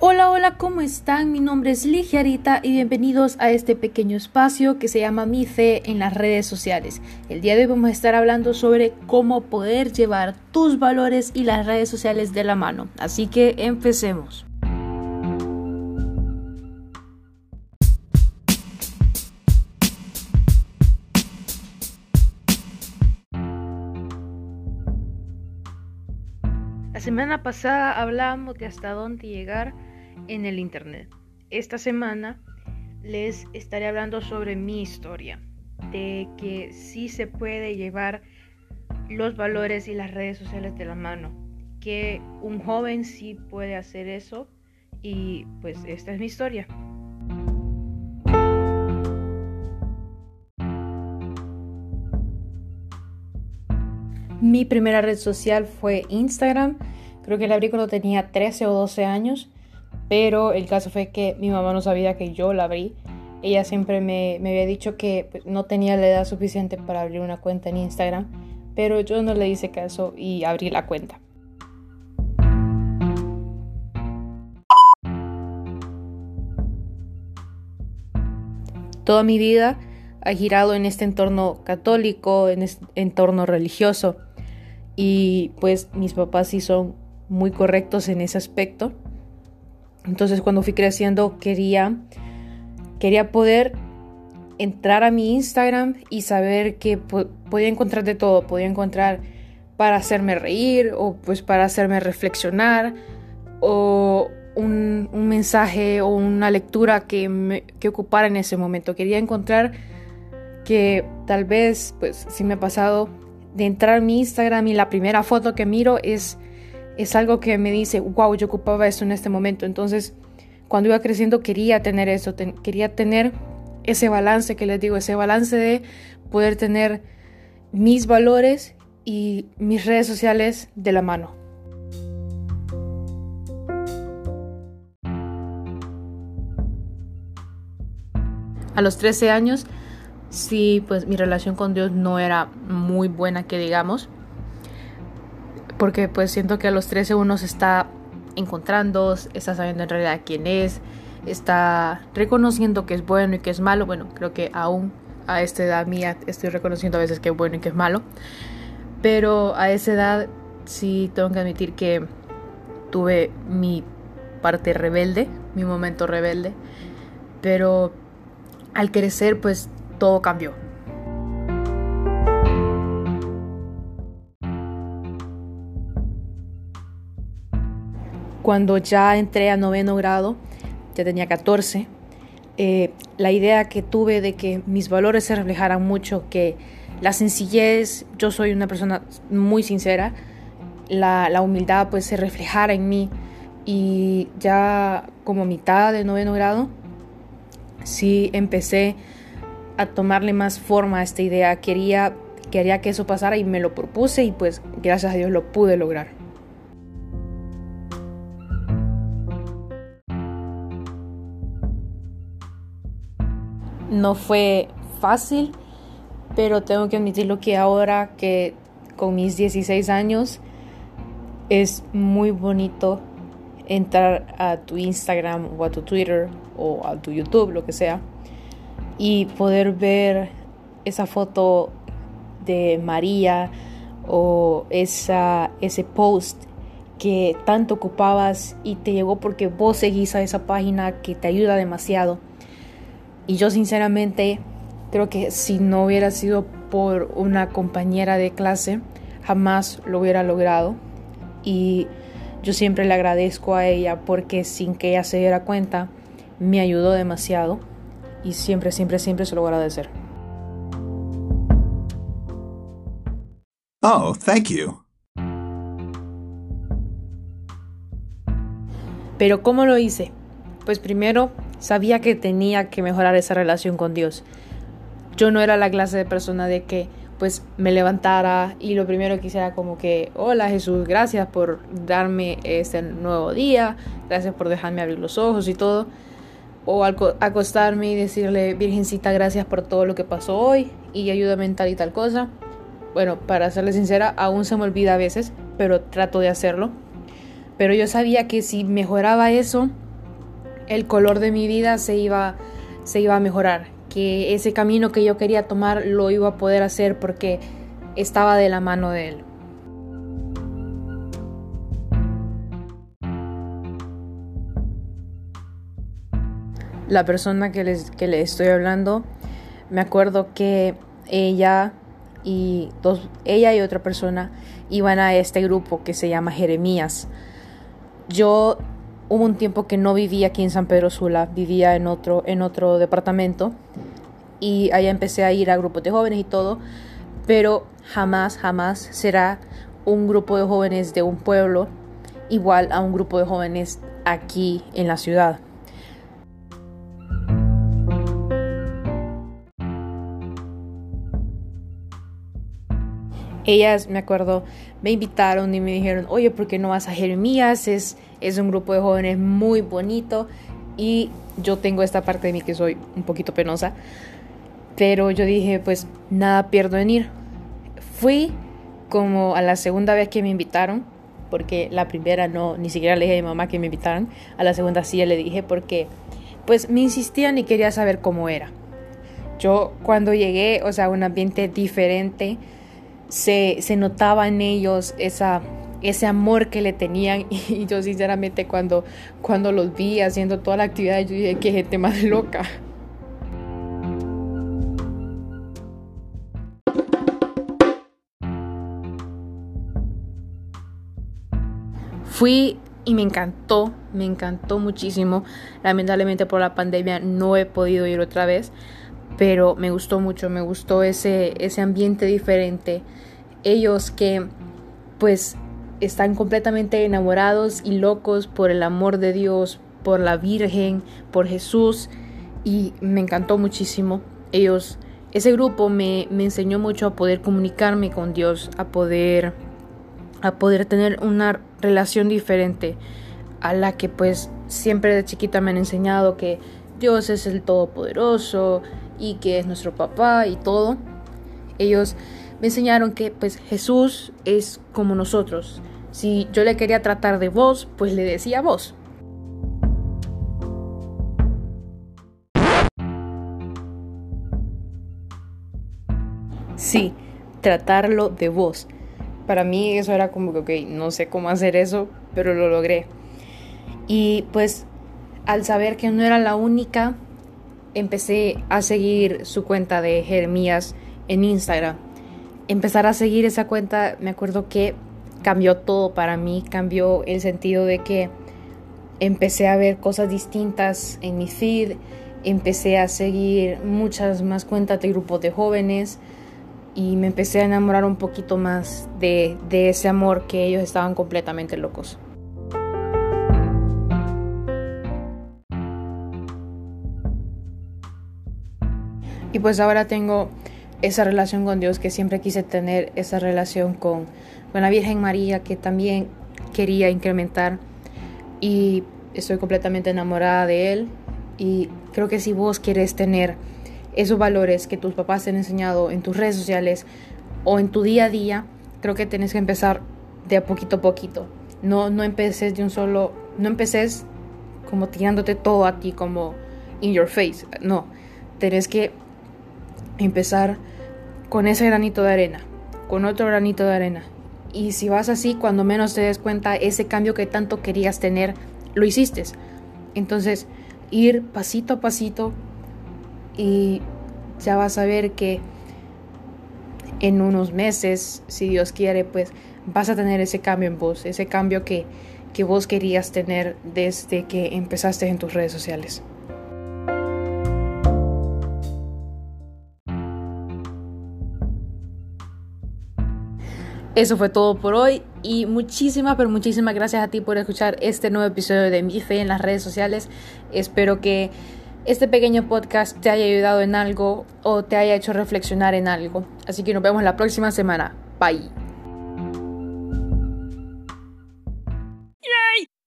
Hola, hola, ¿cómo están? Mi nombre es Ligiarita y bienvenidos a este pequeño espacio que se llama Mi Fe en las redes sociales. El día de hoy vamos a estar hablando sobre cómo poder llevar tus valores y las redes sociales de la mano. Así que empecemos. La semana pasada hablábamos de hasta dónde llegar en el Internet. Esta semana les estaré hablando sobre mi historia, de que sí se puede llevar los valores y las redes sociales de la mano, que un joven sí puede hacer eso y pues esta es mi historia. Mi primera red social fue Instagram. Creo que la abrí cuando tenía 13 o 12 años. Pero el caso fue que mi mamá no sabía que yo la abrí. Ella siempre me, había dicho que pues, no tenía la edad suficiente para abrir una cuenta en Instagram. Pero yo no le hice caso y abrí la cuenta. Toda mi vida ha girado en este entorno católico, en este entorno religioso. Y pues mis papás sí son muy correctos en ese aspecto. Entonces cuando fui creciendo quería, quería poder entrar a mi Instagram y saber que podía encontrar de todo, podía encontrar para hacerme reír o pues para hacerme reflexionar o un, mensaje o una lectura que, que ocupara en ese momento. Quería encontrar que tal vez, pues si me ha pasado de entrar a mi Instagram y la primera foto que miro es es algo que me dice, wow, yo ocupaba eso en este momento. Entonces, cuando iba creciendo quería tener eso, quería tener ese balance que les digo, ese balance de poder tener mis valores y mis redes sociales de la mano. A los 13 años, sí, pues mi relación con Dios no era muy buena, que digamos porque pues siento que a los 13 uno se está encontrando, está sabiendo en realidad quién es, está reconociendo que es bueno y que es malo. Bueno, creo que aún a esta edad mía estoy reconociendo a veces que es bueno y que es malo. Pero a esa edad sí tengo que admitir que tuve mi parte rebelde, mi momento rebelde. Pero al crecer pues todo cambió. Cuando ya entré a noveno grado, ya tenía 14, eh, la idea que tuve de que mis valores se reflejaran mucho, que la sencillez, yo soy una persona muy sincera, la, humildad pues se reflejara en mí y ya como mitad de noveno grado, sí empecé a tomarle más forma a esta idea, quería, quería que eso pasara y me lo propuse y pues gracias a Dios lo pude lograr. No fue fácil, pero tengo que admitirlo que ahora que con mis 16 años es muy bonito entrar a tu Instagram o a tu Twitter o a tu YouTube, lo que sea, y poder ver esa foto de María o esa, ese post que tanto ocupabas y te llegó porque vos seguís a esa página que te ayuda demasiado y yo sinceramente creo que si no hubiera sido por una compañera de clase, jamás lo hubiera logrado. Y yo siempre le agradezco a ella porque sin que ella se diera cuenta, me ayudó demasiado. Y siempre, siempre, siempre se lo voy a agradecer. Oh, thank you. Pero ¿cómo lo hice? Pues primero Sabía que tenía que mejorar esa relación con Dios. Yo no era la clase de persona de que pues me levantara y lo primero que hiciera como que, hola Jesús, gracias por darme este nuevo día, gracias por dejarme abrir los ojos y todo. O acostarme y decirle, Virgencita, gracias por todo lo que pasó hoy y ayúdame en tal y tal cosa. Bueno, para serle sincera, aún se me olvida a veces, pero trato de hacerlo. Pero yo sabía que si mejoraba eso, el color de mi vida se iba, se iba a mejorar, que ese camino que yo quería tomar lo iba a poder hacer porque estaba de la mano de él. La persona que les, que les estoy hablando, me acuerdo que ella y dos, ella y otra persona iban a este grupo que se llama Jeremías. Yo hubo un tiempo que no vivía aquí en San Pedro Sula, vivía en otro, en otro departamento y allá empecé a ir a grupos de jóvenes y todo, pero jamás, jamás será un grupo de jóvenes de un pueblo igual a un grupo de jóvenes aquí en la ciudad. Ellas, me acuerdo, me invitaron y me dijeron, oye, ¿por qué no vas a Jeremías? Es, es un grupo de jóvenes muy bonito y yo tengo esta parte de mí que soy un poquito penosa, pero yo dije, pues nada pierdo en ir. Fui como a la segunda vez que me invitaron, porque la primera no, ni siquiera le dije a mi mamá que me invitaran, a la segunda sí le dije porque pues me insistían y quería saber cómo era. Yo cuando llegué, o sea, un ambiente diferente, se, se notaba en ellos esa, ese amor que le tenían y yo sinceramente cuando, cuando los vi haciendo toda la actividad yo dije qué gente más loca. Fui y me encantó, me encantó muchísimo. Lamentablemente por la pandemia no he podido ir otra vez, pero me gustó mucho, me gustó ese, ese ambiente diferente. Ellos que pues están completamente enamorados y locos por el amor de Dios, por la Virgen, por Jesús y me encantó muchísimo. Ellos, ese grupo me, me enseñó mucho a poder comunicarme con Dios, a poder, a poder tener una relación diferente a la que pues siempre de chiquita me han enseñado que Dios es el Todopoderoso y que es nuestro papá y todo. Ellos me enseñaron que pues Jesús es como nosotros. Si yo le quería tratar de vos, pues le decía vos. Sí, tratarlo de vos. Para mí eso era como que, ok, no sé cómo hacer eso, pero lo logré. Y pues al saber que no era la única, empecé a seguir su cuenta de Jeremías en Instagram. Empezar a seguir esa cuenta, me acuerdo que cambió todo para mí, cambió el sentido de que empecé a ver cosas distintas en mi feed, empecé a seguir muchas más cuentas de grupos de jóvenes y me empecé a enamorar un poquito más de, de ese amor que ellos estaban completamente locos. Y pues ahora tengo esa relación con Dios que siempre quise tener, esa relación con, con la Virgen María que también quería incrementar y estoy completamente enamorada de Él y creo que si vos quieres tener esos valores que tus papás te han enseñado en tus redes sociales o en tu día a día, creo que tienes que empezar de a poquito a poquito. No, no empeces de un solo, no empeces como tirándote todo a ti como in your face. No, tenés que empezar con ese granito de arena, con otro granito de arena. Y si vas así, cuando menos te des cuenta, ese cambio que tanto querías tener, lo hiciste. Entonces, ir pasito a pasito y ya vas a ver que en unos meses, si Dios quiere, pues vas a tener ese cambio en vos, ese cambio que, que vos querías tener desde que empezaste en tus redes sociales. Eso fue todo por hoy y muchísimas, pero muchísimas gracias a ti por escuchar este nuevo episodio de Mi Fe en las redes sociales. Espero que este pequeño podcast te haya ayudado en algo o te haya hecho reflexionar en algo. Así que nos vemos la próxima semana. Bye.